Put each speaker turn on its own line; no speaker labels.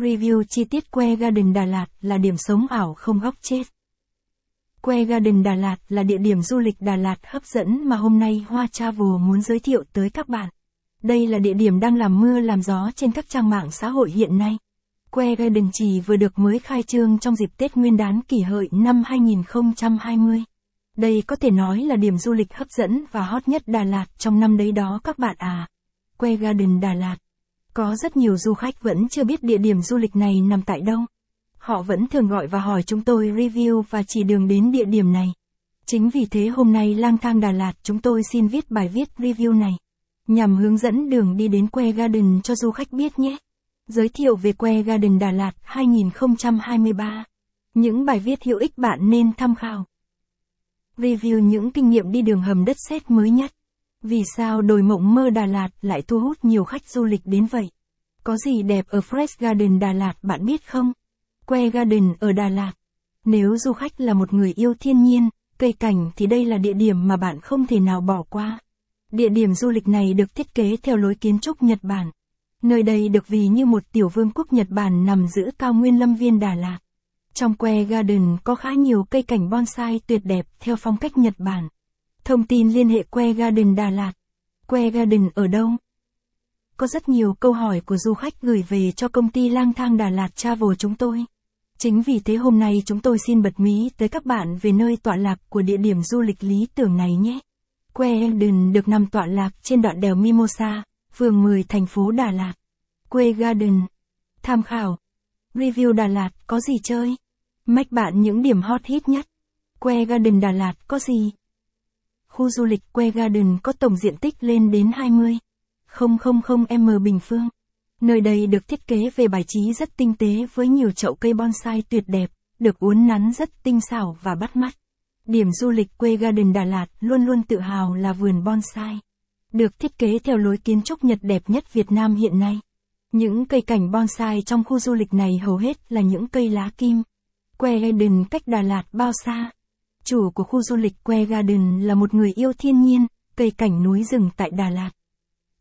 Review chi tiết Que Garden Đà Lạt là điểm sống ảo không góc chết. Que Garden Đà Lạt là địa điểm du lịch Đà Lạt hấp dẫn mà hôm nay Hoa Travel muốn giới thiệu tới các bạn. Đây là địa điểm đang làm mưa làm gió trên các trang mạng xã hội hiện nay. Que Garden chỉ vừa được mới khai trương trong dịp Tết Nguyên đán kỷ hợi năm 2020. Đây có thể nói là điểm du lịch hấp dẫn và hot nhất Đà Lạt trong năm đấy đó các bạn à. Que Garden Đà Lạt. Có rất nhiều du khách vẫn chưa biết địa điểm du lịch này nằm tại đâu. Họ vẫn thường gọi và hỏi chúng tôi review và chỉ đường đến địa điểm này. Chính vì thế hôm nay lang thang Đà Lạt chúng tôi xin viết bài viết review này. Nhằm hướng dẫn đường đi đến Que Garden cho du khách biết nhé. Giới thiệu về Que Garden Đà Lạt 2023. Những bài viết hữu ích bạn nên tham khảo. Review những kinh nghiệm đi đường hầm đất sét mới nhất. Vì sao đồi mộng mơ Đà Lạt lại thu hút nhiều khách du lịch đến vậy? Có gì đẹp ở Fresh Garden Đà Lạt bạn biết không? Que Garden ở Đà Lạt. Nếu du khách là một người yêu thiên nhiên, cây cảnh thì đây là địa điểm mà bạn không thể nào bỏ qua. Địa điểm du lịch này được thiết kế theo lối kiến trúc Nhật Bản. Nơi đây được ví như một tiểu vương quốc Nhật Bản nằm giữa cao nguyên lâm viên Đà Lạt. Trong Que Garden có khá nhiều cây cảnh bonsai tuyệt đẹp theo phong cách Nhật Bản. Thông tin liên hệ Que Garden Đà Lạt. Que Garden ở đâu? Có rất nhiều câu hỏi của du khách gửi về cho công ty lang thang Đà Lạt Travel chúng tôi. Chính vì thế hôm nay chúng tôi xin bật mí tới các bạn về nơi tọa lạc của địa điểm du lịch lý tưởng này nhé. Que Garden được nằm tọa lạc trên đoạn đèo Mimosa, phường 10 thành phố Đà Lạt. Que Garden. Tham khảo. Review Đà Lạt có gì chơi? Mách bạn những điểm hot hit nhất. Que Garden Đà Lạt có gì? Khu du lịch Que Garden có tổng diện tích lên đến 20. 000m bình phương. Nơi đây được thiết kế về bài trí rất tinh tế với nhiều chậu cây bonsai tuyệt đẹp, được uốn nắn rất tinh xảo và bắt mắt. Điểm du lịch Que Garden Đà Lạt luôn luôn tự hào là vườn bonsai. Được thiết kế theo lối kiến trúc Nhật đẹp nhất Việt Nam hiện nay. Những cây cảnh bonsai trong khu du lịch này hầu hết là những cây lá kim. Que Garden cách Đà Lạt bao xa? Chủ của khu du lịch Que Garden là một người yêu thiên nhiên, cây cảnh núi rừng tại Đà Lạt.